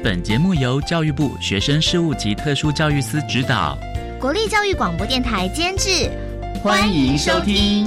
本节目由教育部学生事务及特殊教育司指导，国立教育广播电台监制。欢迎收听。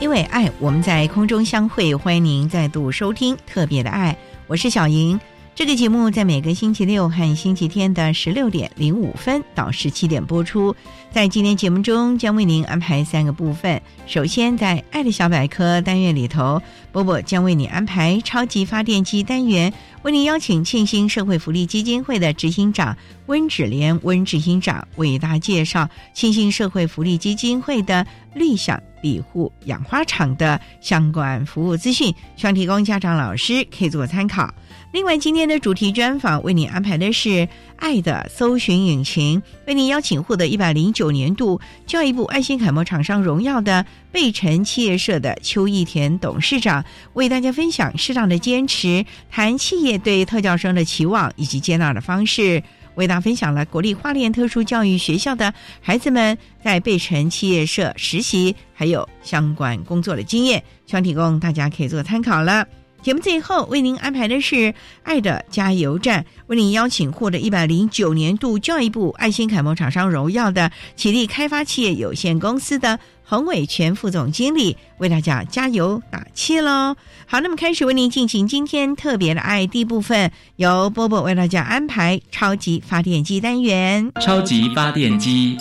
因为爱，我们在空中相会，欢迎您再度收听特别的爱，我是小莹。这个节目在每个星期六和星期天的十六点零五分到十七点播出。在今天节目中，将为您安排三个部分。首先，在《爱的小百科》单元里头，波波将为你安排“超级发电机”单元，为您邀请庆兴社会福利基金会的执行长温芷莲温执行长为大家介绍庆兴社会福利基金会的绿想庇护养花场的相关服务资讯，希望提供家长、老师可以做参考。另外，今天的主题专访为你安排的是《爱的搜寻引擎》，为您邀请获得一百零九年度教育部爱心楷模厂商荣耀的贝城企业社的邱义田董事长，为大家分享适当的坚持，谈企业对特教生的期望以及接纳的方式。为大家分享了国立花莲特殊教育学校的孩子们在贝城企业社实习还有相关工作的经验，希望提供大家可以做参考了。节目最后为您安排的是《爱的加油站》，为您邀请获得一百零九年度教育部爱心楷模厂商荣耀的启力开发企业有限公司的洪伟全副总经理，为大家加油打气喽！好，那么开始为您进行今天特别的 ID 部分，由波波为大家安排超级发电机单元。超级发电机，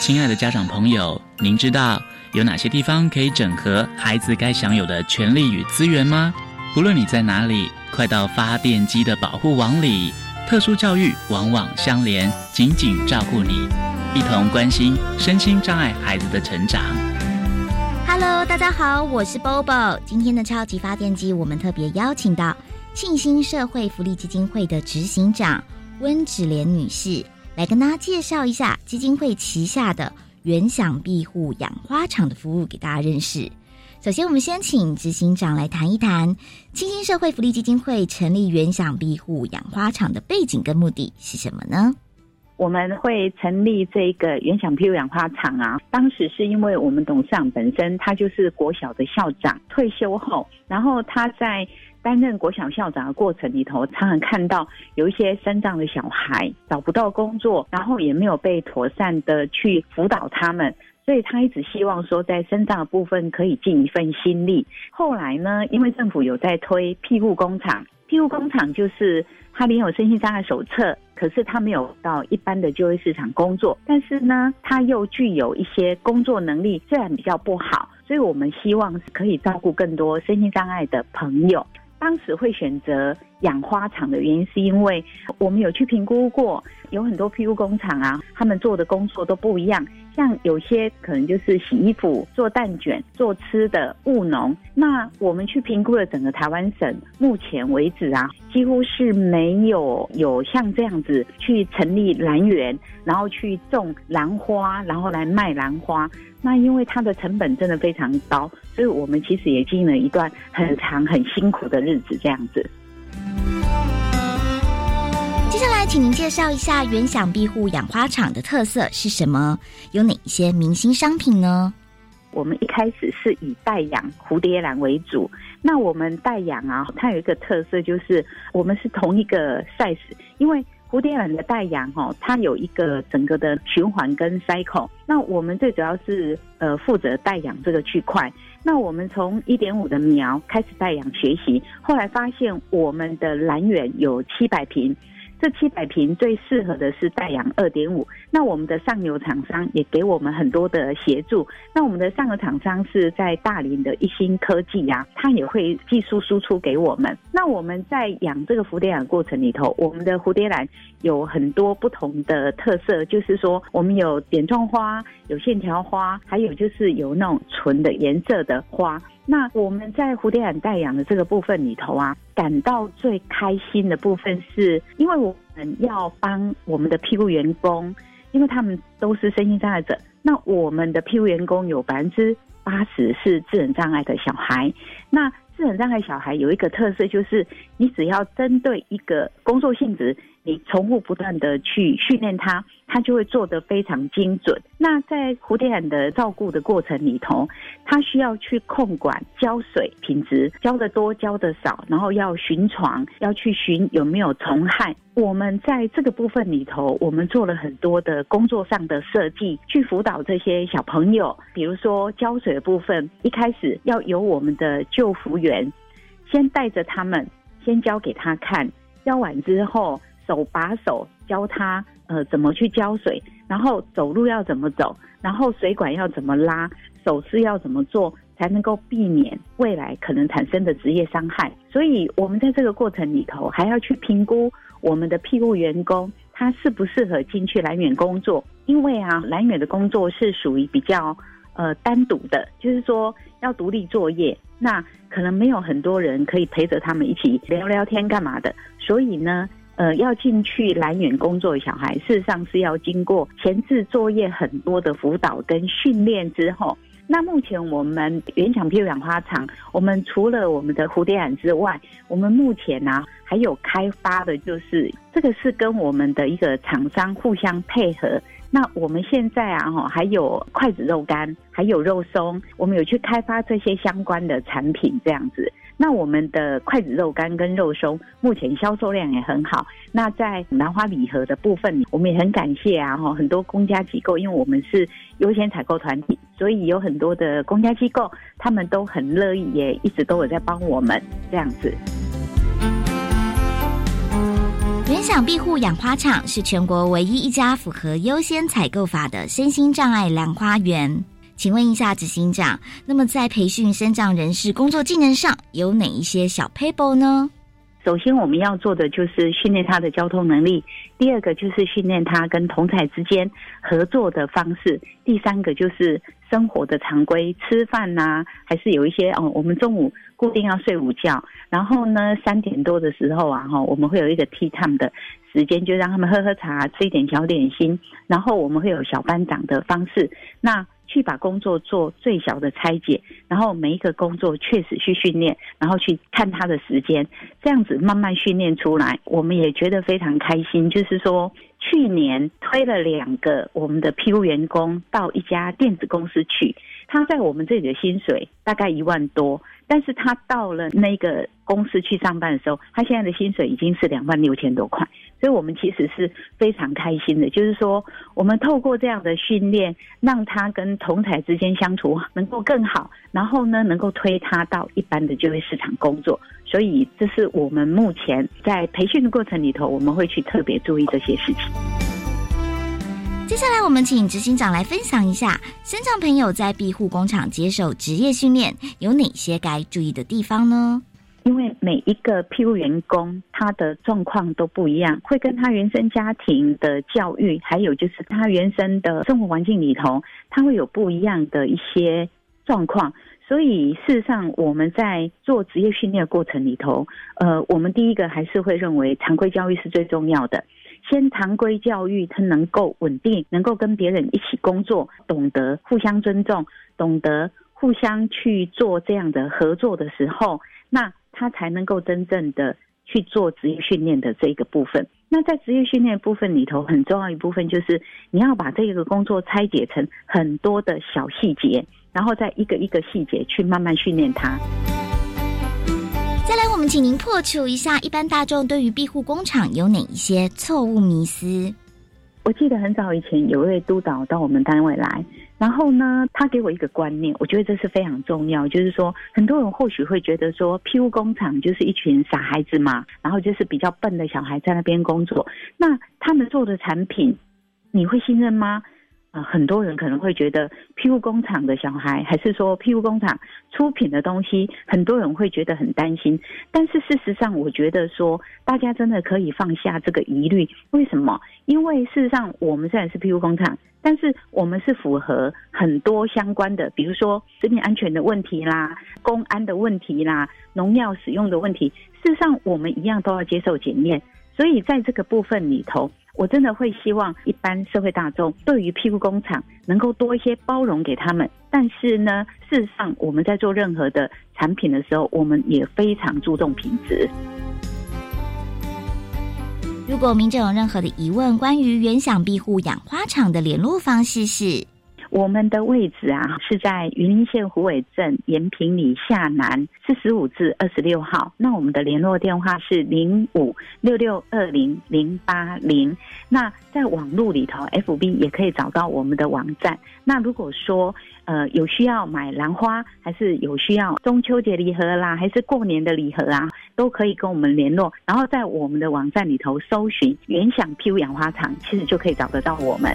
亲爱的家长朋友，您知道？有哪些地方可以整合孩子该享有的权利与资源吗？无论你在哪里，快到发电机的保护网里。特殊教育往往相连，紧紧照顾你，一同关心身心障碍孩子的成长。Hello，大家好，我是 Bobo。今天的超级发电机，我们特别邀请到庆兴社会福利基金会的执行长温芷莲女士，来跟大家介绍一下基金会旗下的。原想庇护养花场的服务给大家认识。首先，我们先请执行长来谈一谈清新社会福利基金会成立原想庇护养花场的背景跟目的是什么呢？我们会成立这个原想庇护养花场啊，当时是因为我们董事长本身他就是国小的校长，退休后，然后他在。担任国小校长的过程里头，常常看到有一些身障的小孩找不到工作，然后也没有被妥善的去辅导他们，所以他一直希望说在身障的部分可以尽一份心力。后来呢，因为政府有在推庇护工厂，庇护工厂就是他领有身心障碍手册，可是他没有到一般的就业市场工作，但是呢，他又具有一些工作能力，虽然比较不好，所以我们希望是可以照顾更多身心障碍的朋友。当时会选择养花厂的原因，是因为我们有去评估过，有很多庇护工厂啊，他们做的工作都不一样。像有些可能就是洗衣服、做蛋卷、做吃的务农。那我们去评估了整个台湾省，目前为止啊，几乎是没有有像这样子去成立兰园，然后去种兰花，然后来卖兰花。那因为它的成本真的非常高，所以我们其实也经历了一段很长、很辛苦的日子，这样子。请您介绍一下原想庇护养花场的特色是什么？有哪一些明星商品呢？我们一开始是以代养蝴蝶兰为主。那我们代养啊，它有一个特色，就是我们是同一个 size，因为。蝴蝶兰的带养哈，它有一个整个的循环跟 cycle。那我们最主要是呃负责带养这个区块。那我们从一点五的苗开始带养学习，后来发现我们的兰园有七百平。这七百平最适合的是代养二点五，那我们的上游厂商也给我们很多的协助。那我们的上游厂商是在大林的一星科技呀，它也会技术输出给我们。那我们在养这个蝴蝶兰过程里头，我们的蝴蝶兰有很多不同的特色，就是说我们有点状花、有线条花，还有就是有那种纯的颜色的花。那我们在蝴蝶兰带养的这个部分里头啊，感到最开心的部分是，因为我们要帮我们的庇护员工，因为他们都是身心障碍者，那我们的庇护员工有百分之八十是智能障碍的小孩，那智能障碍小孩有一个特色就是，你只要针对一个工作性质。你重复不断的去训练它，它就会做得非常精准。那在蝴蝶兰的照顾的过程里头，它需要去控管浇水品质，浇的多，浇的少，然后要巡床，要去巡有没有虫害。我们在这个部分里头，我们做了很多的工作上的设计，去辅导这些小朋友。比如说浇水的部分，一开始要由我们的救福员先带着他们，先教给他看，教完之后。手把手教他，呃，怎么去浇水，然后走路要怎么走，然后水管要怎么拉，手势要怎么做，才能够避免未来可能产生的职业伤害。所以，我们在这个过程里头，还要去评估我们的庇护员工他适不适合进去蓝远工作，因为啊，蓝远的工作是属于比较呃单独的，就是说要独立作业，那可能没有很多人可以陪着他们一起聊聊天干嘛的，所以呢。呃，要进去蓝远工作的小孩，事实上是要经过前置作业很多的辅导跟训练之后。那目前我们原厂皮养花厂，我们除了我们的蝴蝶兰之外，我们目前呢还有开发的，就是这个是跟我们的一个厂商互相配合。那我们现在啊，哈，还有筷子肉干，还有肉松，我们有去开发这些相关的产品，这样子。那我们的筷子肉干跟肉松目前销售量也很好。那在兰花礼盒的部分，我们也很感谢啊，哈，很多公家机构，因为我们是优先采购团体，所以有很多的公家机构，他们都很乐意，也一直都有在帮我们这样子。想庇护养花场是全国唯一一家符合优先采购法的身心障碍兰花园。请问一下执行长，那么在培训身障人士工作技能上有哪一些小 paper 呢？首先我们要做的就是训练他的交通能力，第二个就是训练他跟同台之间合作的方式，第三个就是生活的常规，吃饭呐，还是有一些哦，我们中午固定要睡午觉，然后呢三点多的时候啊哈，我们会有一个 tea time 的时间，就让他们喝喝茶，吃一点小点心，然后我们会有小班长的方式，那。去把工作做最小的拆解，然后每一个工作确实去训练，然后去看他的时间，这样子慢慢训练出来，我们也觉得非常开心。就是说，去年推了两个我们的 P U 员工到一家电子公司去，他在我们这里的薪水大概一万多。但是他到了那个公司去上班的时候，他现在的薪水已经是两万六千多块，所以我们其实是非常开心的。就是说，我们透过这样的训练，让他跟同台之间相处能够更好，然后呢，能够推他到一般的就业市场工作。所以，这是我们目前在培训的过程里头，我们会去特别注意这些事情。接下来，我们请执行长来分享一下，身障朋友在庇护工厂接受职业训练有哪些该注意的地方呢？因为每一个庇护员工他的状况都不一样，会跟他原生家庭的教育，还有就是他原生的生活环境里头，他会有不一样的一些状况。所以事实上，我们在做职业训练的过程里头，呃，我们第一个还是会认为常规教育是最重要的。先常规教育，他能够稳定，能够跟别人一起工作，懂得互相尊重，懂得互相去做这样的合作的时候，那他才能够真正的去做职业训练的这个部分。那在职业训练部分里头，很重要一部分就是你要把这个工作拆解成很多的小细节，然后再一个一个细节去慢慢训练它。请您破除一下一般大众对于庇护工厂有哪一些错误迷思。我记得很早以前有一位督导到我们单位来，然后呢，他给我一个观念，我觉得这是非常重要，就是说很多人或许会觉得说，庇护工厂就是一群傻孩子嘛，然后就是比较笨的小孩在那边工作，那他们做的产品，你会信任吗？啊，很多人可能会觉得庇护工厂的小孩，还是说庇护工厂出品的东西，很多人会觉得很担心。但是事实上，我觉得说大家真的可以放下这个疑虑。为什么？因为事实上我们虽然是庇护工厂，但是我们是符合很多相关的，比如说食品安全的问题啦、公安的问题啦、农药使用的问题。事实上，我们一样都要接受检验。所以在这个部分里头。我真的会希望一般社会大众对于屁股工厂能够多一些包容给他们，但是呢，事实上我们在做任何的产品的时候，我们也非常注重品质。如果民众有任何的疑问，关于原想庇护养花厂的联络方式是。我们的位置啊，是在云林县虎尾镇延平里下南四十五至二十六号。那我们的联络电话是零五六六二零零八零。那在网络里头，FB 也可以找到我们的网站。那如果说呃有需要买兰花，还是有需要中秋节礼盒啦，还是过年的礼盒啊，都可以跟我们联络。然后在我们的网站里头搜寻“原想 P U 养花厂”，其实就可以找得到我们。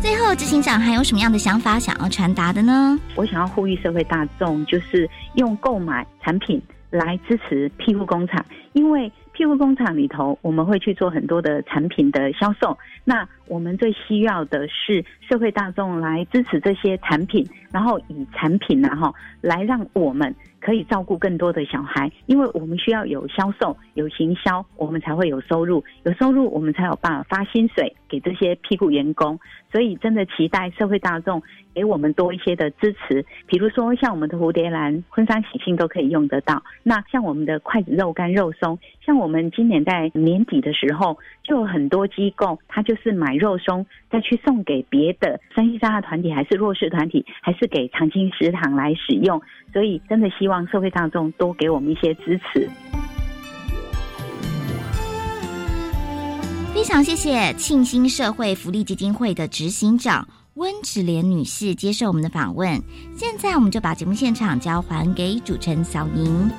最后，执行长还有什么样的想法想要传达的呢？我想要呼吁社会大众，就是用购买产品来支持庇护工厂，因为庇护工厂里头我们会去做很多的产品的销售。那我们最需要的是社会大众来支持这些产品，然后以产品然后来让我们。可以照顾更多的小孩，因为我们需要有销售、有行销，我们才会有收入。有收入，我们才有办法发薪水给这些庇护员工。所以，真的期待社会大众给我们多一些的支持。比如说，像我们的蝴蝶兰、婚纱喜庆都可以用得到。那像我们的筷子肉干、肉松，像我们今年在年底的时候，就有很多机构，他就是买肉松再去送给别的三西沙的团体，还是弱势团体，还是给长青食堂来使用。所以，真的希望社会大众多给我们一些支持。非常谢谢庆兴社会福利基金会的执行长温芷莲女士接受我们的访问。现在，我们就把节目现场交还给主持人小莹。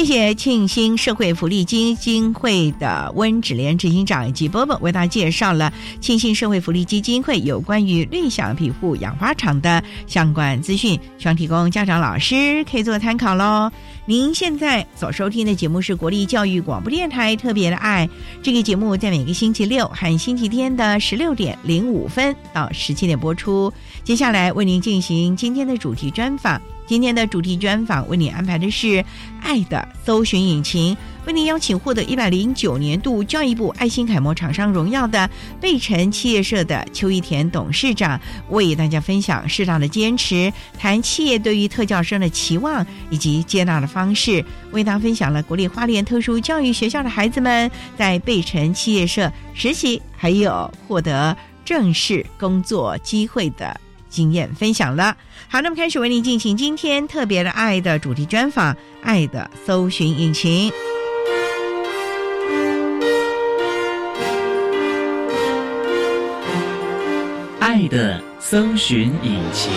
谢谢庆兴社会福利基金会的温芷莲执行长以及波波为大家介绍了庆兴社会福利基金会有关于绿小庇护养花场的相关资讯，希望提供家长老师可以做参考喽。您现在所收听的节目是国立教育广播电台特别的爱，这个节目在每个星期六和星期天的十六点零五分到十七点播出。接下来为您进行今天的主题专访。今天的主题专访为你安排的是《爱的搜寻引擎》，为您邀请获得一百零九年度教育部爱心楷模厂商荣耀的贝城企业社的邱一田董事长，为大家分享适当的坚持，谈企业对于特教生的期望以及接纳的方式，为大家分享了国立花莲特殊教育学校的孩子们在贝城企业社实习，还有获得正式工作机会的经验分享了。好，那么开始为您进行今天特别的爱的主题专访，《爱的搜寻引擎》。爱的搜寻引擎。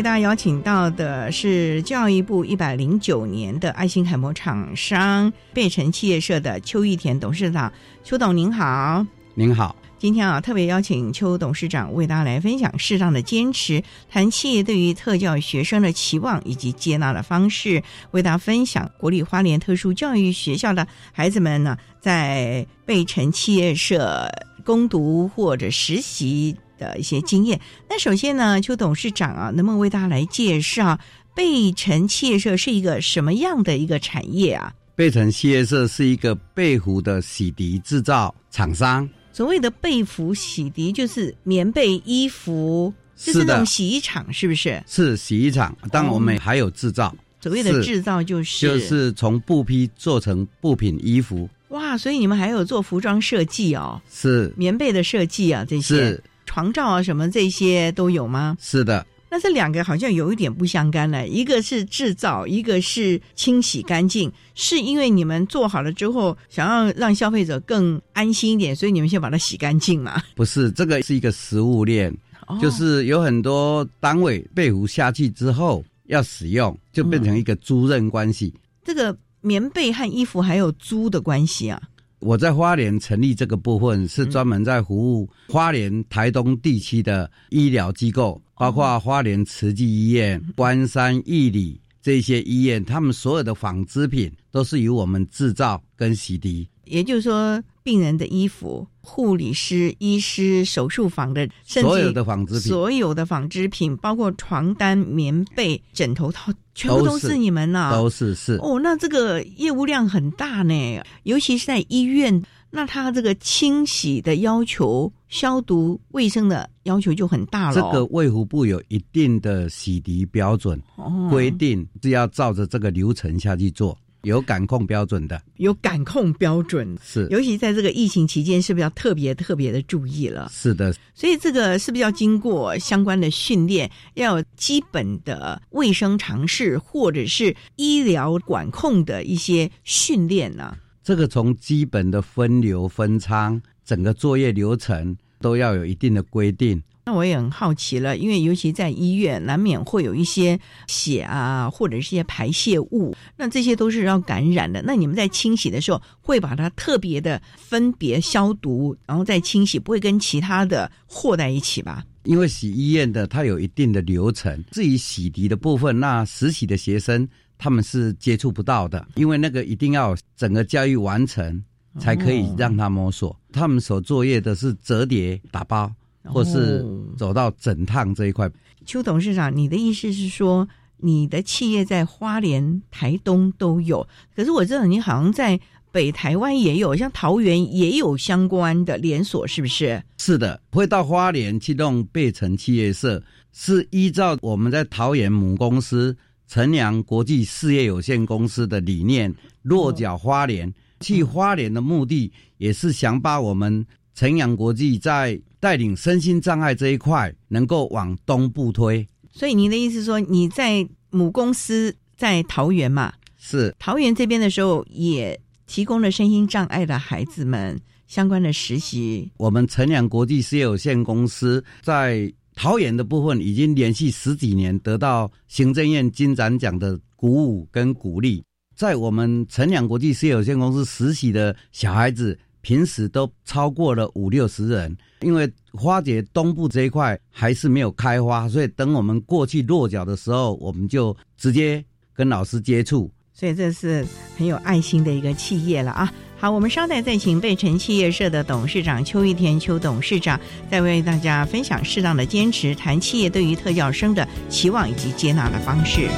为大家邀请到的是教育部一百零九年的爱心楷模厂商贝城企业社的邱玉田董事长，邱董您好，您好，今天啊特别邀请邱董事长为大家来分享适当的坚持，谈企业对于特教学生的期望以及接纳的方式，为大家分享国立花莲特殊教育学校的孩子们呢在贝城企业社攻读或者实习。的一些经验。那首先呢，邱董事长啊，能不能为大家来介绍贝城企业社是一个什么样的一个产业啊？贝城企业社是一个贝湖的洗涤制造厂商，所谓的被服洗涤，就是棉被、衣服，就是那种洗衣厂，是不是？是洗衣厂，当然我们还有制造，所谓的制造就是就是从布匹做成布品衣服，哇，所以你们还有做服装设计哦，是。棉被的设计啊，这些。是床罩啊什么这些都有吗？是的，那这两个好像有一点不相干了，一个是制造，一个是清洗干净，是因为你们做好了之后，想要让消费者更安心一点，所以你们先把它洗干净嘛。不是这个是一个食物链，哦就是有很多单位被服下去之后要使用，就变成一个租赁关系。这个棉被和衣服还有租的关系啊。我在花莲成立这个部分，是专门在服务花莲、台东地区的医疗机构，包括花莲慈济医院、关山义理这些医院，他们所有的纺织品都是由我们制造跟洗涤。也就是说，病人的衣服、护理师、医师、手术房的，甚至所有的纺织品所有的纺织品，包括床单、棉被、枕头套，全部都都是是你们呐、都是是。哦，那这个业务量很大呢，尤其是在医院，那它这个清洗的要求、消毒卫生的要求就很大了哦。这个卫福部有一定的洗涤标准哦。规定，是要照着这个流程下去做，有感控标准的，有感控标准，是。尤其在这个疫情期间，是不是要特别特别的注意了？是的，所以这个是不是要经过相关的训练，要有基本的卫生常识，或者是医疗管控的一些训练呢、这个从基本的分流分仓，整个作业流程都要有一定的规定。那我也很好奇了，因为尤其在医院，难免会有一些血啊，或者是一些排泄物，那这些都是要感染的。那你们在清洗的时候，会把它特别的分别消毒，然后再清洗，不会跟其他的和在一起吧？因为洗医院的它有一定的流程，至于洗涤的部分，那实习的学生他们是接触不到的，因为那个一定要整个教育完成才可以让他摸索。他们所作业的是折叠、打包，或是哦走到整趟这一块。邱董事长，你的意思是说，你的企业在花莲、台东都有，可是我知道你好像在北台湾也有，像桃园也有相关的连锁，是不是？是的，会到花莲去弄贝城企业社，是依照我们在桃园母公司城阳国际事业有限公司的理念，落脚花莲。去花莲的目的也是想把我们城阳国际在带领身心障碍这一块，能够往东部推。所以您的意思说，你在母公司在桃园嘛？是桃园这边的时候，也提供了身心障碍的孩子们相关的实习。我们城阳国际事业有限公司在桃园的部分，已经连续十几年得到行政院金展奖的鼓舞跟鼓励。在我们城阳国际事业有限公司实习的小孩子，平时都超过了五六十人。因为花姐东部这一块还是没有开花，所以等我们过去落脚的时候，我们就直接跟老师接触。所以这是很有爱心的一个企业了啊！好，我们稍待再请贝城企业社的董事长邱玉田邱董事长，再为大家分享适当的坚持，谈企业对于特教生的期望以及接纳的方式。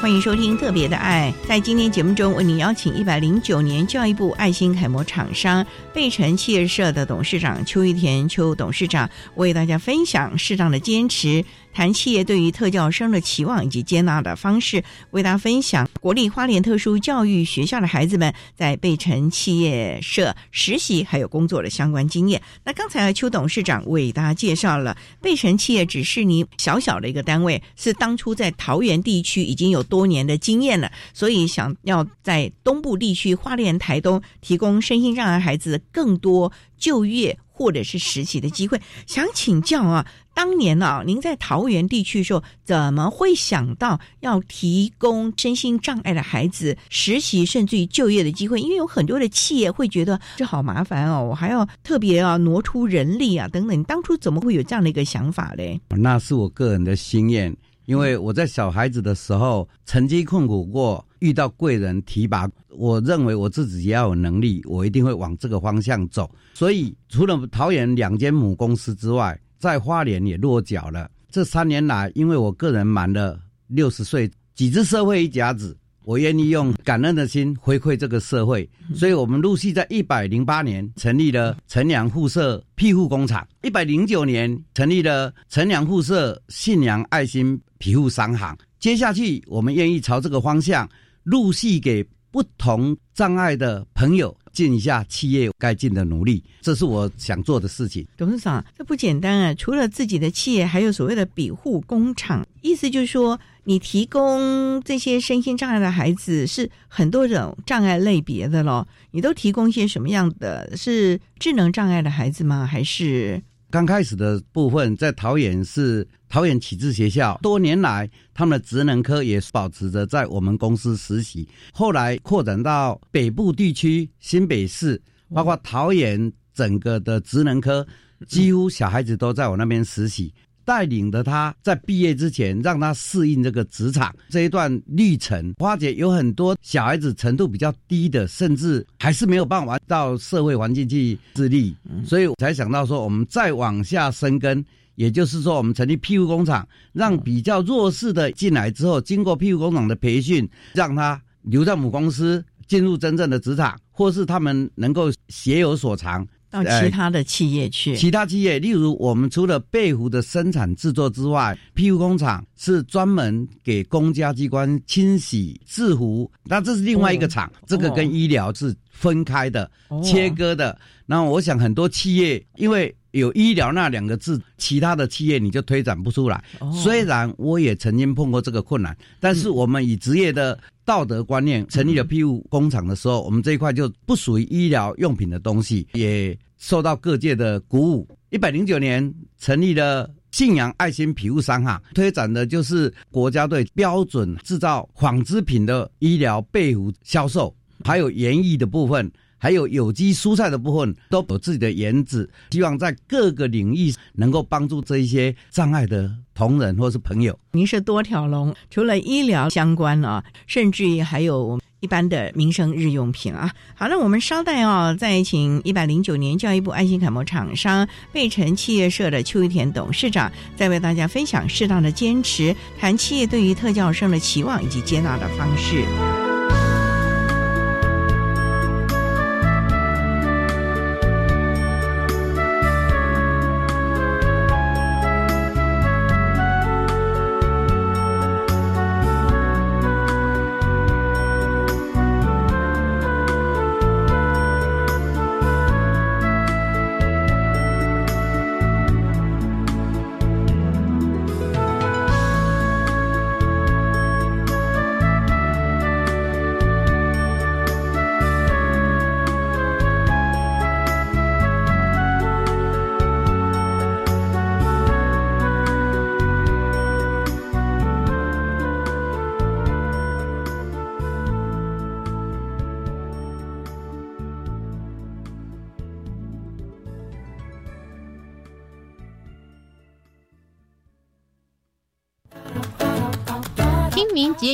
欢迎收听《特别的爱》。在今天节目中，为您邀请一百零九年教育部爱心楷模厂商贝城企业社的董事长邱玉田邱董事长，为大家分享适当的坚持。谈企业对于特教生的期望以及接纳的方式，为大家分享国立花莲特殊教育学校的孩子们在贝城企业社实习还有工作的相关经验。那刚才邱董事长为大家介绍了贝城企业只是你小小的一个单位，是当初在桃园地区已经有多年的经验了，所以想要在东部地区花莲台东提供身心障碍孩子更多就业或者是实习的机会。想请教啊。当年啊，您在桃园地区时候，怎么会想到要提供身心障碍的孩子实习，甚至于就业的机会？因为有很多的企业会觉得这好麻烦哦，我还要特别啊挪出人力啊等等。你当初怎么会有这样的一个想法嘞？那是我个人的心愿，因为我在小孩子的时候曾经困苦过，遇到贵人提拔，我认为我自己也要有能力，我一定会往这个方向走。所以除了桃园两间母公司之外，在花莲也落脚了。这三年来，因为我个人满了六十岁，几只社会一甲子，我愿意用感恩的心回馈这个社会。所以，我们陆续在一百零八年成立了陈良互社庇护工厂，一百零九年成立了陈良互社信仰爱心庇护商行。接下去，我们愿意朝这个方向，陆续给不同障碍的朋友。尽一下企业该尽的努力，这是我想做的事情。董事长，这不简单啊！除了自己的企业，还有所谓的庇护工厂，意思就是说，你提供这些身心障碍的孩子是很多种障碍类别的咯。你都提供一些什么样的？是智能障碍的孩子吗？还是？刚开始的部分在桃园是桃园启智学校，多年来他们的职能科也保持着在我们公司实习，后来扩展到北部地区新北市，包括桃园整个的职能科，几乎小孩子都在我那边实习。带领着他在毕业之前，让他适应这个职场这一段历程。花姐有很多小孩子程度比较低的，甚至还是没有办法到社会环境去自立，所以我才想到说，我们再往下深根，也就是说，我们成立庇护工厂，让比较弱势的进来之后，经过庇护工厂的培训，让他留在母公司，进入真正的职场，或是他们能够学有所长。到其他的企业去，其他企业，例如我们除了被服的生产制作之外，庇护工厂是专门给公家机关清洗制服，那这是另外一个厂，这个跟医疗是分开的、切割的。那我想很多企业因为有医疗那两个字，其他的企业你就推展不出来。虽然我也曾经碰过这个困难，但是我们以职业的道德观念成立了庇护工厂的时候，我们这一块就不属于医疗用品的东西，也受到各界的鼓舞。一百零九年成立了信阳爱心皮肤商哈，推展的就是国家队标准制造纺织品的医疗被服销售，还有园艺的部分。还有有机蔬菜的部分都有自己的原子，希望在各个领域能够帮助这一些障碍的同仁或是朋友。您是多条龙，除了医疗相关啊，甚至于还有一般的民生日用品啊。好，那我们稍待哦，再请一百零九年教育部爱心楷模厂商贝城企业社的邱玉田董事长，再为大家分享适当的坚持，谈企业对于特教生的期望以及接纳的方式。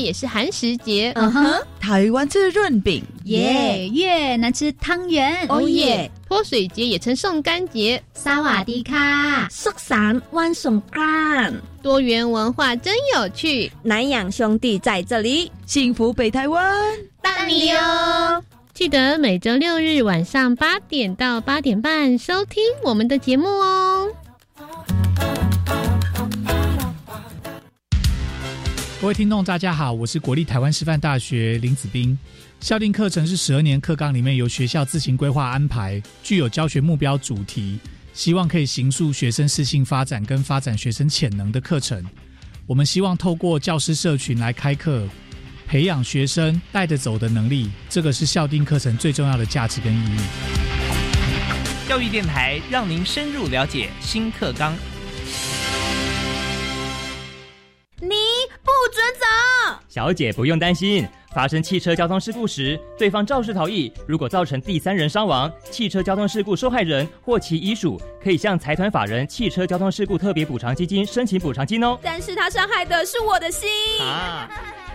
也是寒食节。嗯哼，台湾吃润饼，耶，越南吃汤圆，哦耶，泼水节也称送干节。萨瓦迪卡，苏散万送干，多元文化真有趣。南洋兄弟在这里，幸福北台湾，大你哟！记得每周六日晚上八点到八点半收听我们的节目哦。各位听众，大家好，我是国立台湾师范大学林子斌。校定课程是十二年课纲里面由学校自行规划安排，具有教学目标主题，希望可以形塑学生适性发展跟发展学生潜能的课程。我们希望透过教师社群来开课，培养学生带着走的能力，这个是校定课程最重要的价值跟意义。教育电台让您深入了解新课纲。小姐不用担心。发生汽车交通事故时，对方肇事逃逸，如果造成第三人伤亡，汽车交通事故受害人或其遗属可以向财团法人汽车交通事故特别补偿基金申请补偿金哦。但是他伤害的是我的心啊！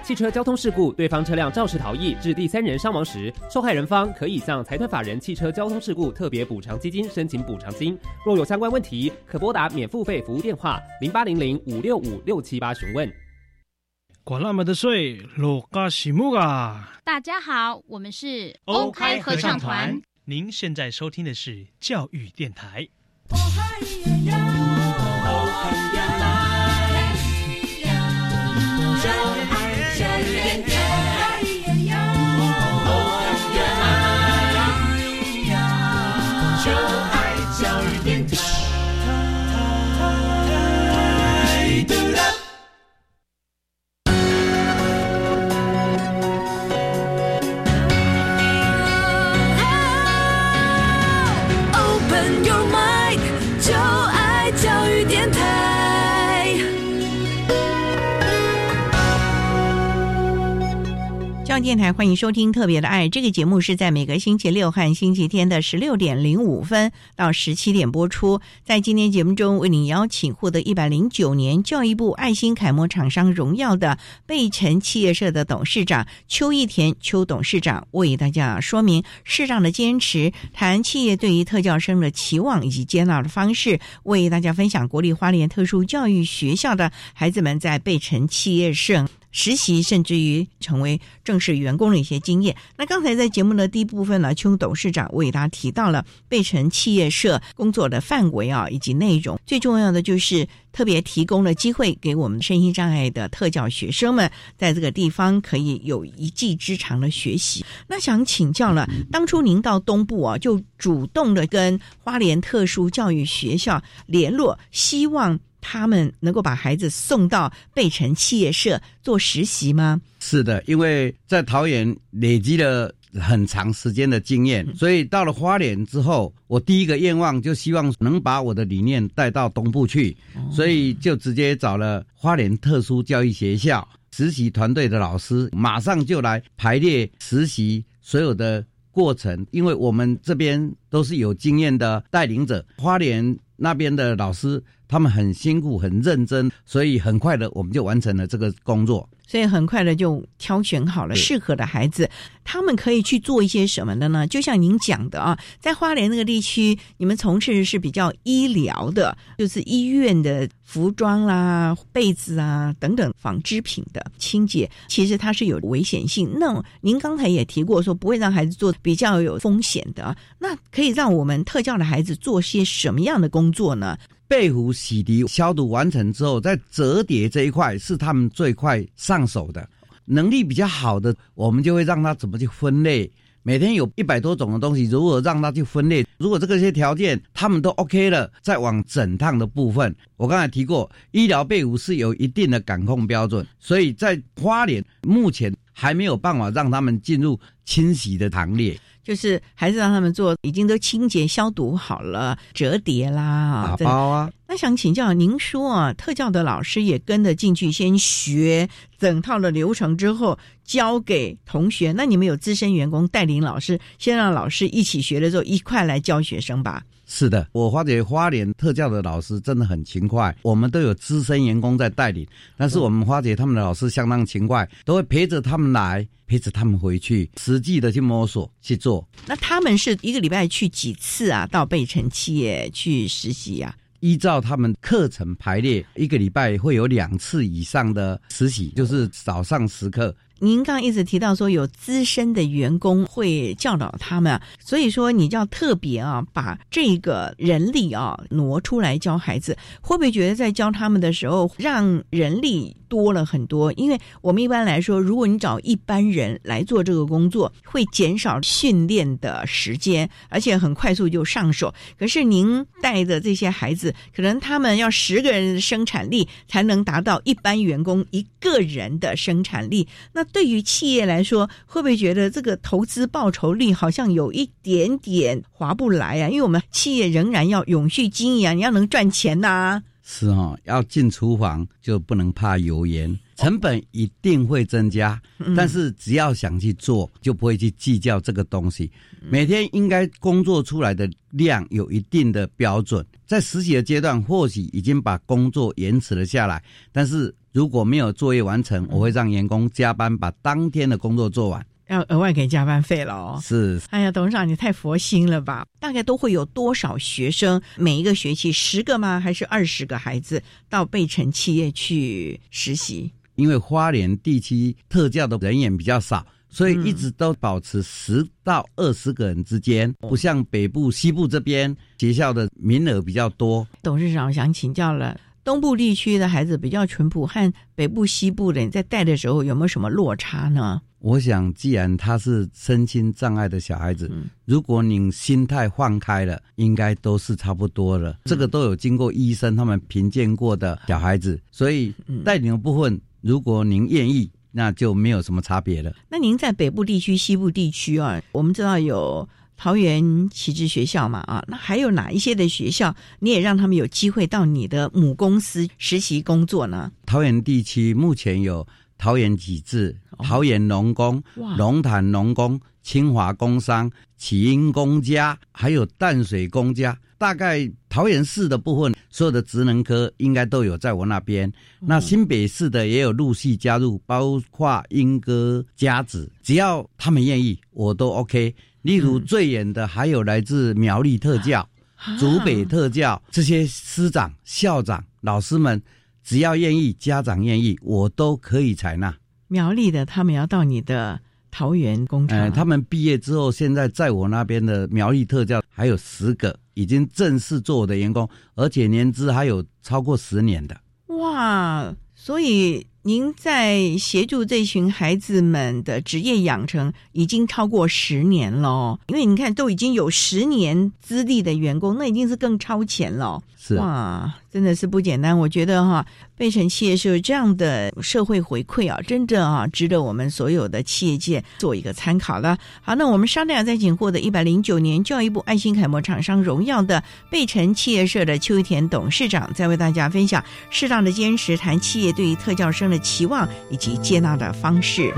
汽车交通事故，对方车辆肇事逃逸致第三人伤亡时，受害人方可以向财团法人汽车交通事故特别补偿基金申请补偿金。若有相关问题，可拨打免付费服务电话零八零零五六五六七八询问。管那么的水，落嘎西木啊！大家好，我们是欧开合唱团。您现在收听的是教育电台。电台欢迎收听《特别的爱》这个节目，是在每个星期六和星期天的十六点零五分到十七点播出。在今天节目中，为您邀请获得一百零九年教育部爱心楷模厂商荣耀的贝城企业社的董事长邱义田邱董事长，为大家说明市长的坚持，谈企业对于特教生的期望以及接纳的方式，为大家分享国立花莲特殊教育学校的孩子们在贝城企业社。实习甚至于成为正式员工的一些经验。那刚才在节目的第一部分呢，邱董事长为大家提到了贝城企业社工作的范围啊，以及内容。最重要的就是特别提供了机会给我们身心障碍的特教学生们，在这个地方可以有一技之长的学习。那想请教了，当初您到东部啊，就主动的跟花莲特殊教育学校联络，希望。他们能够把孩子送到贝城企业社做实习吗？是的，因为在桃园累积了很长时间的经验，所以到了花莲之后，我第一个愿望就希望能把我的理念带到东部去，所以就直接找了花莲特殊教育学校实习团队的老师，马上就来排列实习所有的过程，因为我们这边都是有经验的带领者，花莲那边的老师。他们很辛苦、很认真，所以很快的我们就完成了这个工作。所以很快的就挑选好了适合的孩子，他们可以去做一些什么的呢？就像您讲的啊，在花莲那个地区，你们从事的是比较医疗的，就是医院的服装啦、被子啊等等纺织品的清洁，其实它是有危险性。那您刚才也提过说，不会让孩子做比较有风险的，那可以让我们特教的孩子做些什么样的工作呢？被服洗涤消毒完成之后，在折叠这一块是他们最快上手的。能力比较好的，我们就会让他怎么去分类。每天有一百多种的东西，如何让他去分类？如果这个些条件他们都 OK 了，再往整烫的部分。我刚才提过，医疗被服是有一定的感控标准，所以在花莲目前还没有办法让他们进入清洗的行列。就是还是让他们做，已经都清洁消毒好了，折叠啦，打包啊。那想请教您说啊，特教的老师也跟着进去先学整套的流程之后，交给同学。那你们有资深员工带领老师，先让老师一起学了之后，一块来教学生吧？是的，我发觉花莲特教的老师真的很勤快，我们都有资深员工在带领，但是我们发觉他们的老师相当勤快，都会陪着他们来，陪着他们回去，实际的去摸索去做。那他们是一个礼拜去几次啊？到贝城企业去实习呀？依照他们课程排列，一个礼拜会有两次以上的实习，就是早上时课。您刚刚一直提到说有资深的员工会教导他们，所以说你就要特别啊把这个人力啊挪出来教孩子，会不会觉得在教他们的时候让人力多了很多？因为我们一般来说，如果你找一般人来做这个工作，会减少训练的时间，而且很快速就上手。可是您带的这些孩子，可能他们要十个人的生产力才能达到一般员工一个人的生产力，那。对于企业来说，会不会觉得这个投资报酬率好像有一点点划不来啊？因为我们企业仍然要永续经营啊，你要能赚钱呐。是哦，要进厨房就不能怕油烟，成本一定会增加。但是只要想去做，就不会去计较这个东西。每天应该工作出来的量有一定的标准，在实习的阶段或许已经把工作延迟了下来，但是。如果没有作业完成，我会让员工加班把当天的工作做完，要额外给加班费了哦。是，哎呀，董事长你太佛心了吧？大概都会有多少学生？每一个学期十个吗？还是二十个孩子到贝城企业去实习？因为花莲地区特教的人员比较少，所以一直都保持十到二十个人之间，不像北部、西部这边学校的名额比较多。董事长想请教了。东部地区的孩子比较淳朴，和北部、西部的你在带的时候有没有什么落差呢？我想，既然他是身心障碍的小孩子，如果你心态放开了，应该都是差不多了。这个都有经过医生他们评鉴过的小孩子，所以带领的部分，如果您愿意，那就没有什么差别了。那您在北部地区、西部地区啊，我们知道有。桃园启智学校嘛，啊，那还有哪一些的学校，你也让他们有机会到你的母公司实习工作呢？桃园地区目前有桃园启智、桃园农工、龙潭农工、清华工商、启英公家，还有淡水公家。大概桃园市的部分，所有的职能科应该都有在我那边。那新北市的也有陆续加入，包括英歌、家子，只要他们愿意，我都 OK。例如最远的还有来自苗栗特教、竹北特教这些师长、校长、老师们，只要愿意，家长愿意，我都可以采纳。苗栗的他们要到你的桃园工厂，他们毕业之后，现在在我那边的苗栗特教还有十个已经正式做我的员工，而且年资还有超过十年的。哇，所以。您在协助这群孩子们的职业养成已经超过十年了，因为你看都已经有十年资历的员工，那已经是更超前了。是哇，真的是不简单。我觉得哈，贝城企业是有这样的社会回馈啊，真的啊，值得我们所有的企业界做一个参考了。好，那我们商量再请获得一百零九年教育部爱心楷模厂商荣耀的贝城企业社的邱一田董事长，再为大家分享适当的坚持，谈企业对于特教生的期望以及接纳的方式。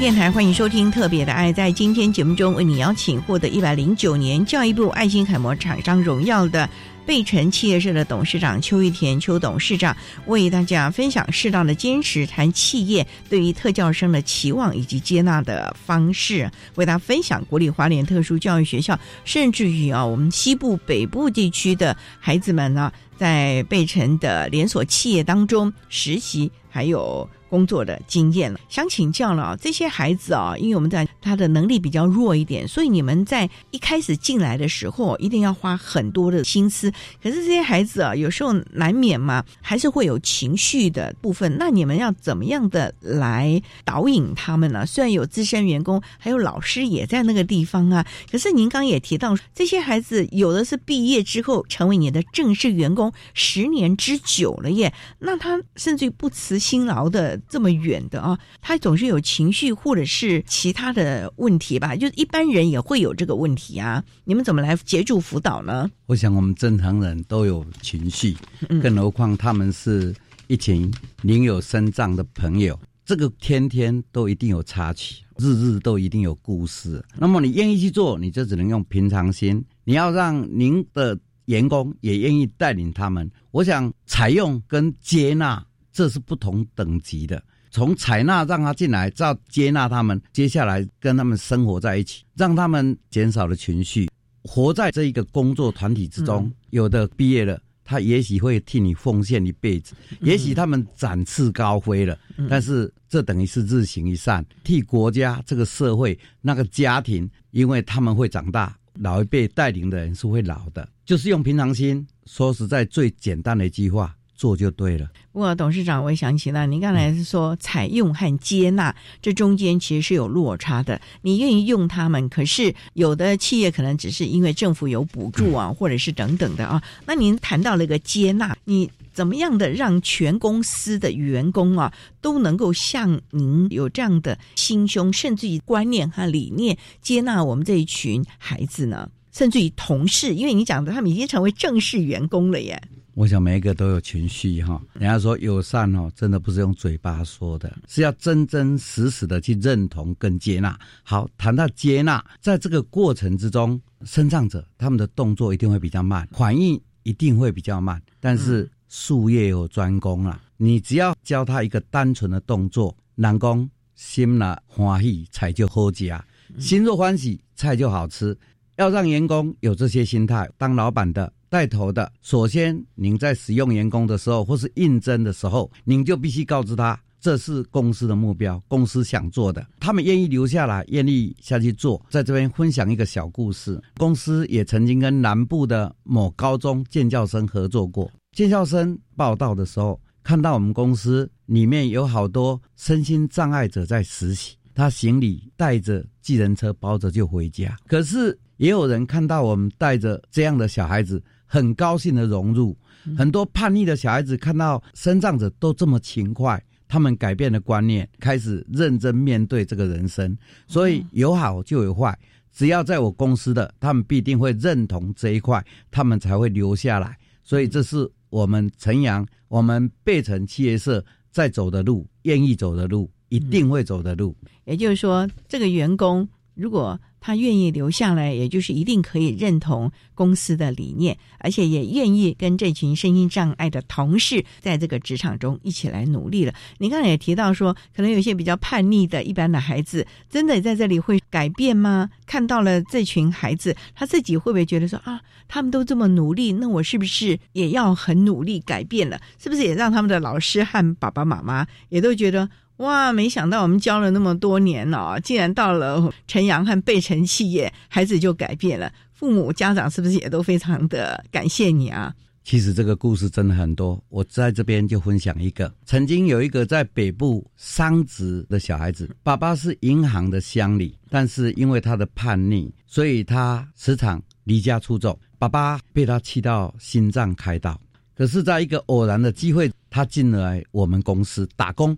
电台欢迎收听《特别的爱》。在今天节目中，为你邀请获得一百零九年教育部爱心楷模厂商荣耀的贝城企业社的董事长邱玉田邱董事长，为大家分享适当的坚持，谈企业对于特教生的期望以及接纳的方式，为大家分享国立华联特殊教育学校，甚至于啊，我们西部、北部地区的孩子们呢，在贝城的连锁企业当中实习，还有。工作的经验了，想请教了啊，这些孩子啊，因为我们在他的能力比较弱一点，所以你们在一开始进来的时候，一定要花很多的心思。可是这些孩子啊，有时候难免嘛，还是会有情绪的部分。那你们要怎么样的来导引他们呢？虽然有资深员工，还有老师也在那个地方啊，可是您刚也提到，这些孩子有的是毕业之后成为你的正式员工十年之久了耶，那他甚至于不辞辛劳的。这么远的啊，他总是有情绪或者是其他的问题吧？就是一般人也会有这个问题啊。你们怎么来协助辅导呢？我想我们正常人都有情绪，更何况他们是一群领有身障的朋友，这个天天都一定有插曲，日日都一定有故事。那么你愿意去做，你就只能用平常心。你要让您的员工也愿意带领他们。我想采用跟接纳。这是不同等级的，从采纳让他进来，到接纳他们，接下来跟他们生活在一起，让他们减少了情绪，活在这一个工作团体之中。有的毕业了，他也许会替你奉献一辈子；，也许他们展翅高飞了，但是这等于是日行一善，替国家、这个社会、那个家庭，因为他们会长大，老一辈带领的人是会老的，就是用平常心。说实在，最简单的一句话。做就对了。不过，董事长，我也想起了，您刚才是说采用和接纳，这中间其实是有落差的。你愿意用他们，可是有的企业可能只是因为政府有补助啊，或者是等等的啊。那您谈到了一个接纳，你怎么样的让全公司的员工啊都能够像您有这样的心胸，甚至于观念和理念，接纳我们这一群孩子呢？甚至于同事，因为你讲的他们已经成为正式员工了耶。我想每一个都有情绪哈，人家说友善哦，真的不是用嘴巴说的，是要真真实实的去认同跟接纳。好，谈到接纳，在这个过程之中，生障者他们的动作一定会比较慢，反应一定会比较慢。但是术业有专攻啊，你只要教他一个单纯的动作，人工心呐欢喜，菜就好吃；心若欢喜，菜就好吃。要让员工有这些心态，当老板的。带头的，首先，您在使用员工的时候，或是应征的时候，您就必须告知他，这是公司的目标，公司想做的，他们愿意留下来，愿意下去做。在这边分享一个小故事，公司也曾经跟南部的某高中建教生合作过。建教生报道的时候，看到我们公司里面有好多身心障碍者在实习，他行李带着，计程车包着就回家。可是也有人看到我们带着这样的小孩子。很高兴的融入，很多叛逆的小孩子看到生长者都这么勤快，他们改变了观念，开始认真面对这个人生。所以有好就有坏，只要在我公司的，他们必定会认同这一块，他们才会留下来。所以这是我们晨阳、我们贝城企业社在走的路，愿意走的路，一定会走的路。也就是说，这个员工如果。他愿意留下来，也就是一定可以认同公司的理念，而且也愿意跟这群身心障碍的同事在这个职场中一起来努力了。你刚才也提到说，可能有些比较叛逆的一般的孩子，真的在这里会改变吗？看到了这群孩子，他自己会不会觉得说啊，他们都这么努力，那我是不是也要很努力改变了？是不是也让他们的老师和爸爸妈妈也都觉得？哇，没想到我们教了那么多年了，竟然到了晨阳和贝城企业，孩子就改变了。父母家长是不是也都非常的感谢你啊？其实这个故事真的很多，我在这边就分享一个。曾经有一个在北部商职的小孩子，爸爸是银行的乡里，但是因为他的叛逆，所以他时常离家出走，爸爸被他气到心脏开刀。可是，在一个偶然的机会，他进来我们公司打工。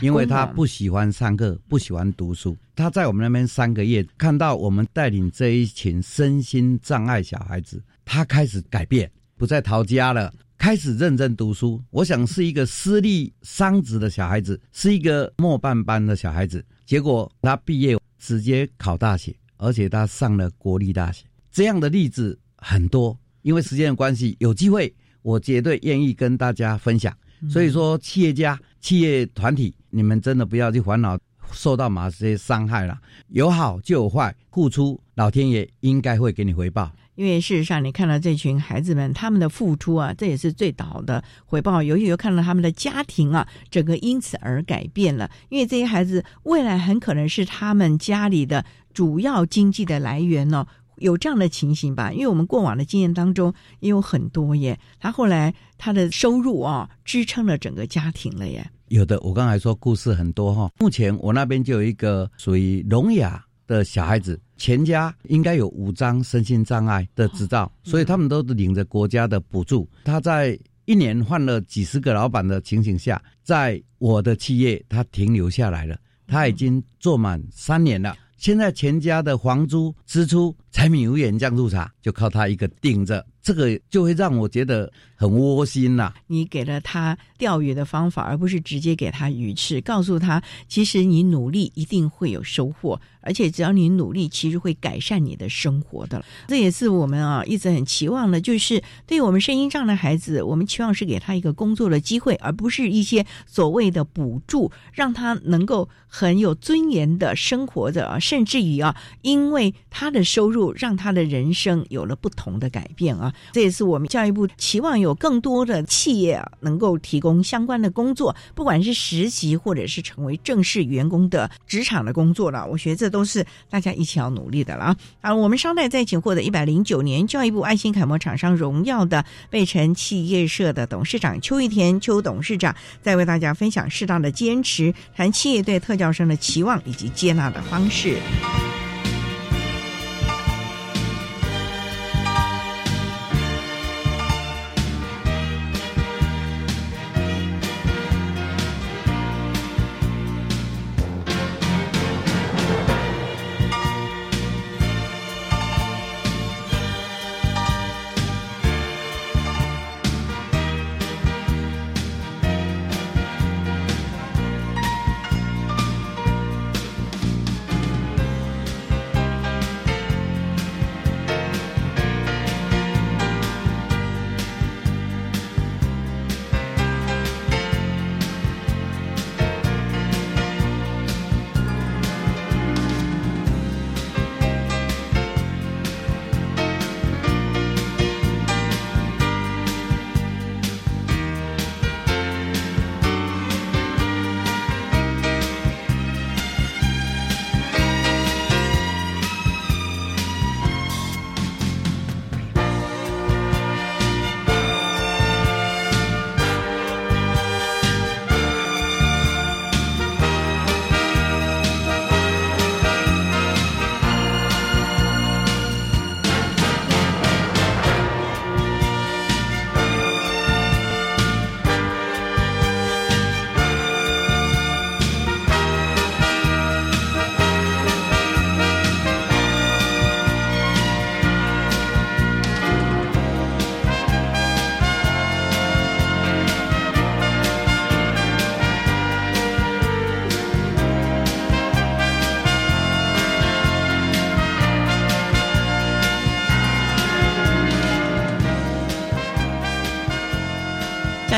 因为他不喜欢上课，不喜欢读书。他在我们那边三个月，看到我们带领这一群身心障碍小孩子，他开始改变，不再逃家了，开始认真读书。我想是一个私立商职的小孩子，是一个末班班的小孩子。结果他毕业直接考大学，而且他上了国立大学。这样的例子很多。因为时间的关系，有机会我绝对愿意跟大家分享。所以说，企业家、企业团体，你们真的不要去烦恼受到哪些伤害了。有好就有坏，付出老天爷应该会给你回报。因为事实上，你看到这群孩子们他们的付出啊，这也是最好的回报。尤其又看到他们的家庭啊，整个因此而改变了。因为这些孩子未来很可能是他们家里的主要经济的来源呢。有这样的情形吧？因为我们过往的经验当中也有很多耶。他后来他的收入啊，支撑了整个家庭了耶。有的，我刚才说故事很多哈。目前我那边就有一个属于聋哑的小孩子，全家应该有五张身心障碍的执照，所以他们都领着国家的补助。他在一年换了几十个老板的情形下，在我的企业他停留下来了。他已经做满三年了。现在全家的房租支出、柴米油盐酱醋茶，就靠他一个顶着。这个就会让我觉得很窝心呐。你给了他钓鱼的方法，而不是直接给他鱼吃，告诉他，其实你努力一定会有收获，而且只要你努力，其实会改善你的生活的。这也是我们啊一直很期望的，就是对我们声音障的孩子，我们期望是给他一个工作的机会，而不是一些所谓的补助，让他能够很有尊严的生活着啊，甚至于啊，因为他的收入让他的人生有了不同的改变啊。这也是我们教育部期望有更多的企业啊，能够提供相关的工作，不管是实习或者是成为正式员工的职场的工作了。我觉得这都都是大家一起要努力的了啊！好，我们稍待再请获得一百零九年教育部爱心楷模厂商荣耀的贝城企业社的董事长邱玉田邱董事长，再为大家分享适当的坚持，谈企业对特教生的期望以及接纳的方式。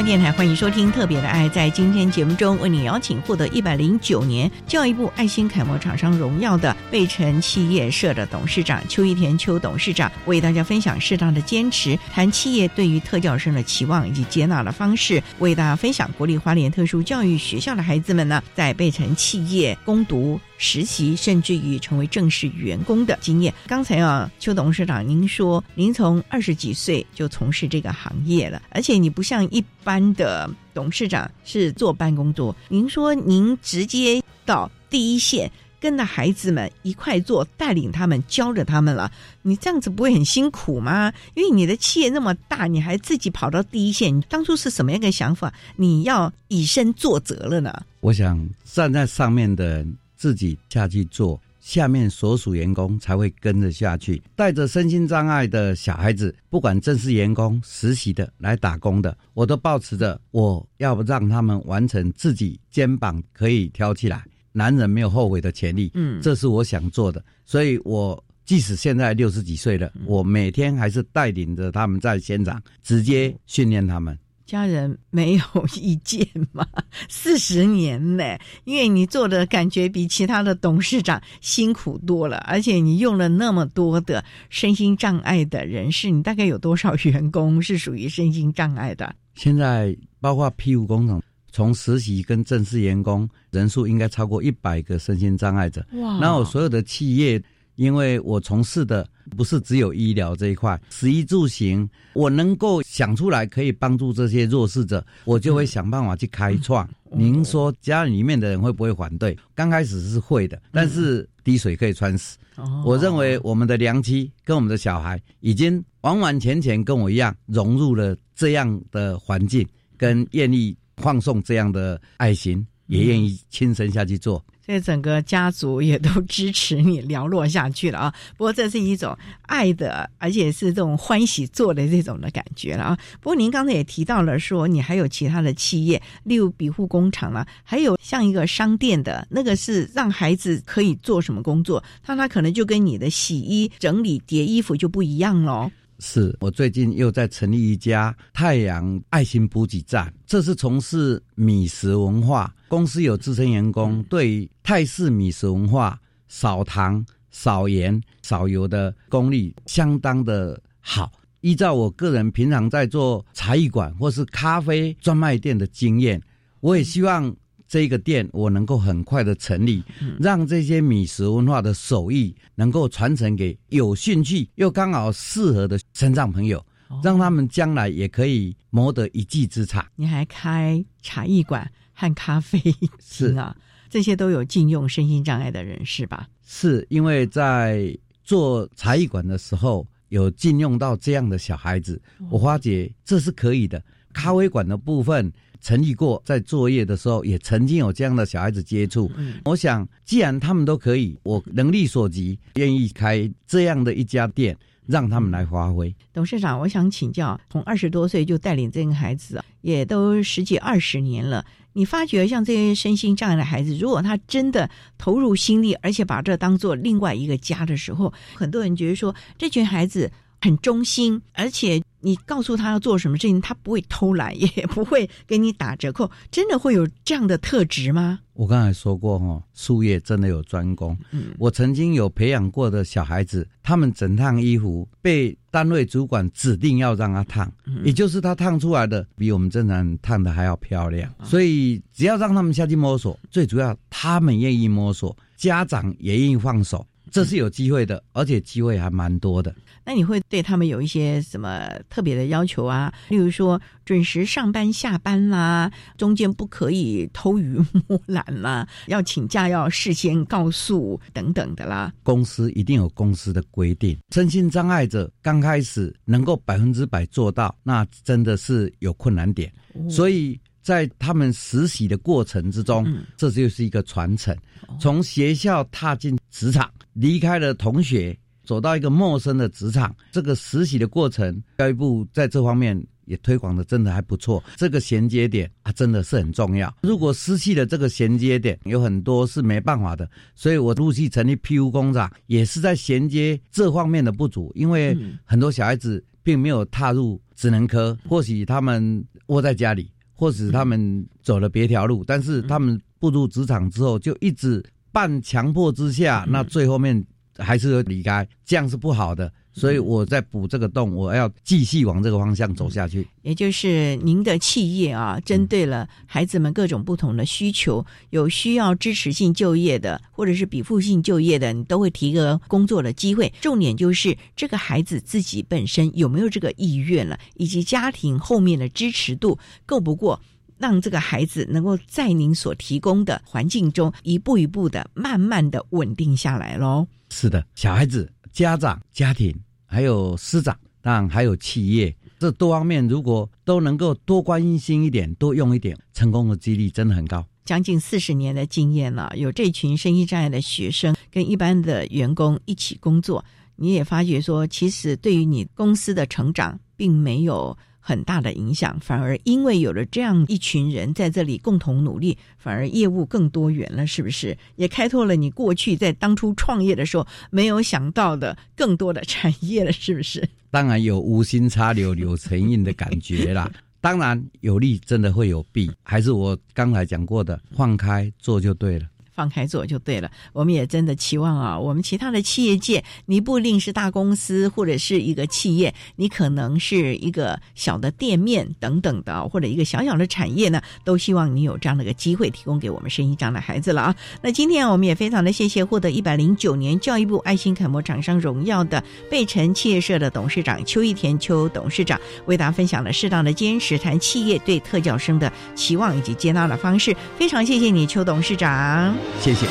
电台欢迎收听《特别的爱》。在今天节目中，为你邀请获得一百零九年教育部爱心楷模厂商荣耀的贝城企业社的董事长邱一田邱董事长，为大家分享适当的坚持，谈企业对于特教生的期望以及接纳的方式，为大家分享国立花莲特殊教育学校的孩子们呢，在贝城企业攻读。实习甚至于成为正式员工的经验。刚才啊，邱董事长，您说您从二十几岁就从事这个行业了，而且你不像一般的董事长是坐办公桌，您说您直接到第一线，跟着孩子们一块做，带领他们，教着他们了。你这样子不会很辛苦吗？因为你的企业那么大，你还自己跑到第一线，当初是什么样的想法？你要以身作则了呢？我想站在上面的。自己下去做，下面所属员工才会跟着下去。带着身心障碍的小孩子，不管正式员工、实习的、来打工的，我都保持着我要让他们完成自己肩膀可以挑起来，男人没有后悔的权利。嗯，这是我想做的，所以我。即使现在六十几岁了，我每天还是带领着他们在现场直接训练他们。家人没有意见吗？四十年呢，因为你做的感觉比其他的董事长辛苦多了，而且你用了那么多的身心障碍的人士，你大概有多少员工是属于身心障碍的？现在包括 P 五工厂，从实习跟正式员工人数应该超过一百个身心障碍者。哇！那我所有的企业。因为我从事的不是只有医疗这一块，食衣住行，我能够想出来可以帮助这些弱势者，我就会想办法去开创。您说家里面的人会不会反对？刚开始是会的，但是滴水可以穿石。我认为我们的良妻跟我们的小孩已经完完全全跟我一样融入了这样的环境，跟愿意放送这样的爱心，也愿意亲身下去做。所以整个家族也都支持你寥落下去了啊！不过这是一种爱的，而且是这种欢喜做的这种的感觉了啊！不过您刚才也提到了说，你还有其他的企业，例如庇护工厂了，还有像一个商店的那个是让孩子可以做什么工作？那他可能就跟你的洗衣、整理、叠衣服就不一样喽。是我最近又在成立一家太阳爱心补给站，这是从事米食文化公司，有资深员工对泰式米食文化少糖、少盐、少油的功力相当的好。依照我个人平常在做茶艺馆或是咖啡专卖店的经验，我也希望。这个店我能够很快的成立，让这些米食文化的手艺能够传承给有兴趣又刚好适合的身障朋友，让他们将来也可以谋得一技之长。你还开茶艺馆和咖啡是啊，这些都有禁用身心障碍的人士吧？是因为在做茶艺馆的时候有禁用到这样的小孩子，我发觉这是可以的。咖啡馆的部分。成立过，在作业的时候也曾经有这样的小孩子接触。我想，既然他们都可以，我能力所及，愿意开这样的一家店，让他们来发挥。董事长，我想请教，从二十多岁就带领这个孩子，也都十几二十年了。你发觉像这些身心障碍的孩子，如果他真的投入心力，而且把这当做另外一个家的时候，很多人觉得说，这群孩子很忠心，而且。你告诉他要做什么事情，他不会偷懒，也不会给你打折扣。真的会有这样的特质吗？我刚才说过哈，术业真的有专攻。嗯，我曾经有培养过的小孩子，他们整烫衣服被单位主管指定要让他烫，也就是他烫出来的比我们正常人烫的还要漂亮。所以只要让他们下去摸索，最主要他们愿意摸索，家长也愿意放手，这是有机会的，而且机会还蛮多的。那你会对他们有一些什么特别的要求啊？例如说准时上班下班啦，中间不可以偷鱼摸懒啦，要请假要事先告诉等等的啦。公司一定有公司的规定，身心障碍者刚开始能够百分之百做到，那真的是有困难点。所以在他们实习的过程之中，这就是一个传承，从学校踏进职场，离开了同学。走到一个陌生的职场，这个实习的过程，教育部在这方面也推广的真的还不错。这个衔接点啊，真的是很重要。如果失去了这个衔接点，有很多是没办法的。所以我陆续成立 PU 工厂，也是在衔接这方面的不足。因为很多小孩子并没有踏入职能科，或许他们窝在家里，或许他们走了别条路，但是他们步入职场之后，就一直半强迫之下，那最后面。还是离开，这样是不好的，所以我在补这个洞，我要继续往这个方向走下去。也就是您的企业啊，针对了孩子们各种不同的需求，有需要支持性就业的，或者是比附性就业的，你都会提个工作的机会。重点就是这个孩子自己本身有没有这个意愿了，以及家庭后面的支持度够不够。让这个孩子能够在您所提供的环境中一步一步的、慢慢的稳定下来喽。是的，小孩子、家长、家庭，还有师长，当然还有企业，这多方面如果都能够多关心一点、多用一点，成功的几率真的很高。将近四十年的经验了，有这群身心障碍的学生跟一般的员工一起工作，你也发觉说，其实对于你公司的成长并没有很大的影响，反而因为有了这样一群人在这里共同努力，反而业务更多元了，是不是？也开拓了你过去在当初创业的时候没有想到的更多的产业了，是不是？当然有无心插柳柳成荫的感觉啦。当然有利，真的会有弊，还是我刚才讲过的，放开做就对了。放开做就对了。我们也真的期望啊，我们其他的企业界，你不一定是大公司或者是一个企业，你可能是一个小的店面等等的，或者一个小小的产业呢，都希望你有这样的一个机会，提供给我们生意这样的孩子了啊。那今天我们也非常的谢谢获得一百零九年教育部爱心楷模厂商荣耀的贝城企业社的董事长邱义田邱董事长，为大家分享了适当的坚持谈企业对特教生的期望以及接纳的方式。非常谢谢你，邱董事长。谢谢。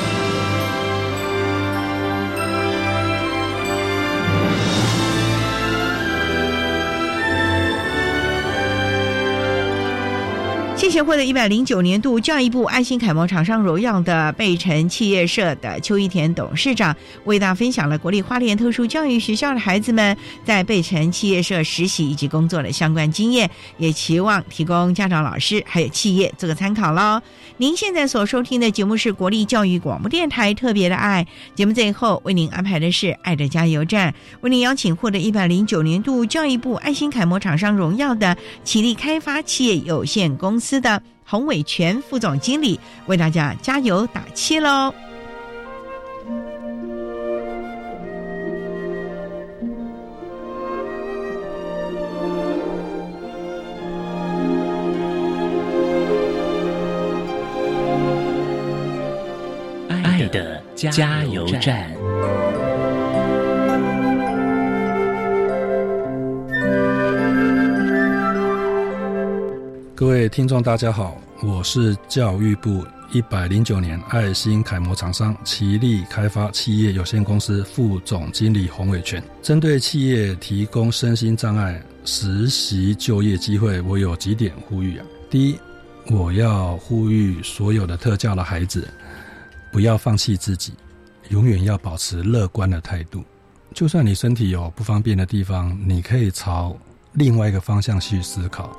谢谢获得一百零九年度教育部爱心楷模厂商荣耀的贝城企业社的邱一田董事长，为大家分享了国立花莲特殊教育学校的孩子们在贝城企业社实习以及工作的相关经验，也期望提供家长、老师还有企业做个参考喽。您现在所收听的节目是国立教育广播电台特别的爱节目，最后为您安排的是爱的加油站，为您邀请获得一百零九年度教育部爱心楷模厂商荣耀的启力开发企业有限公司的洪伟全副总经理为大家加油打气喽。爱的加油站。各位听众，大家好，我是教育部一百零九年爱心楷模厂商奇力开发企业有限公司副总经理洪伟全。针对企业提供身心障碍实习就业机会，我有几点呼吁啊。第一，我要呼吁所有的特教的孩子，不要放弃自己，永远要保持乐观的态度。就算你身体有不方便的地方，你可以朝另外一个方向去思考。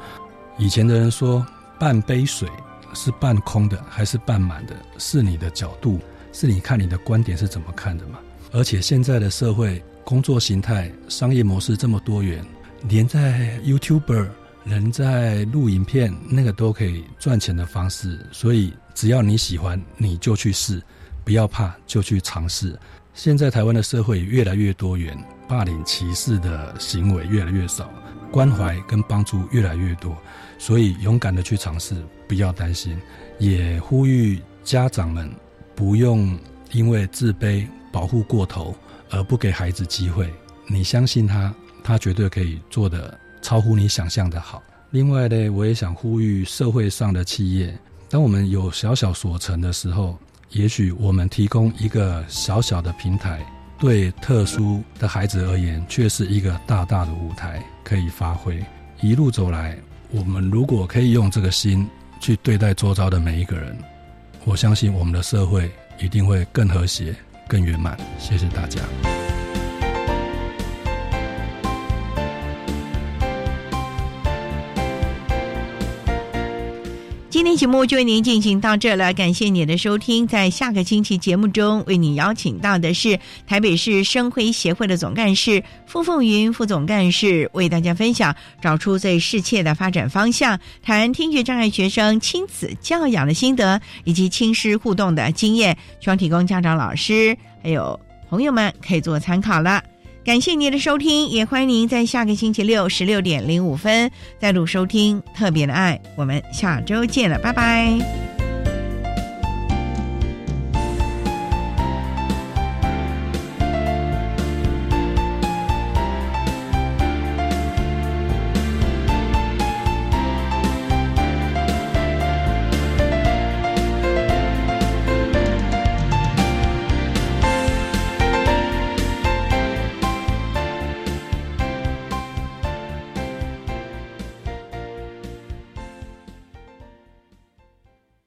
以前的人说，半杯水是半空的还是半满的，是你的角度，是你看你的观点是怎么看的嘛？而且现在的社会工作形态、商业模式这么多元，连在 YouTuber 人在录影片，那个都可以赚钱的方式。所以只要你喜欢，你就去试，不要怕，就去尝试。现在台湾的社会越来越多元，霸凌歧视的行为越来越少，关怀跟帮助越来越多。所以勇敢的去尝试，不要担心，也呼吁家长们不用因为自卑、保护过头而不给孩子机会。你相信他，他绝对可以做的超乎你想象的好。另外呢，我也想呼吁社会上的企业，当我们有小小所成的时候，也许我们提供一个小小的平台，对特殊的孩子而言，却是一个大大的舞台可以发挥。一路走来。我们如果可以用这个心去对待周遭的每一个人，我相信我们的社会一定会更和谐、更圆满。谢谢大家。今天节目就为您进行到这了，感谢你的收听。在下个星期节目中，为你邀请到的是台北市生辉协会的总干事傅凤云副总干事，为大家分享找出最适切的发展方向，谈听觉障碍学生亲子教养的心得以及亲师互动的经验，希望提供家长、老师还有朋友们可以做参考了。感谢您的收听，也欢迎您在下个星期六十六点零五分再度收听《特别的爱》，我们下周见了，拜拜。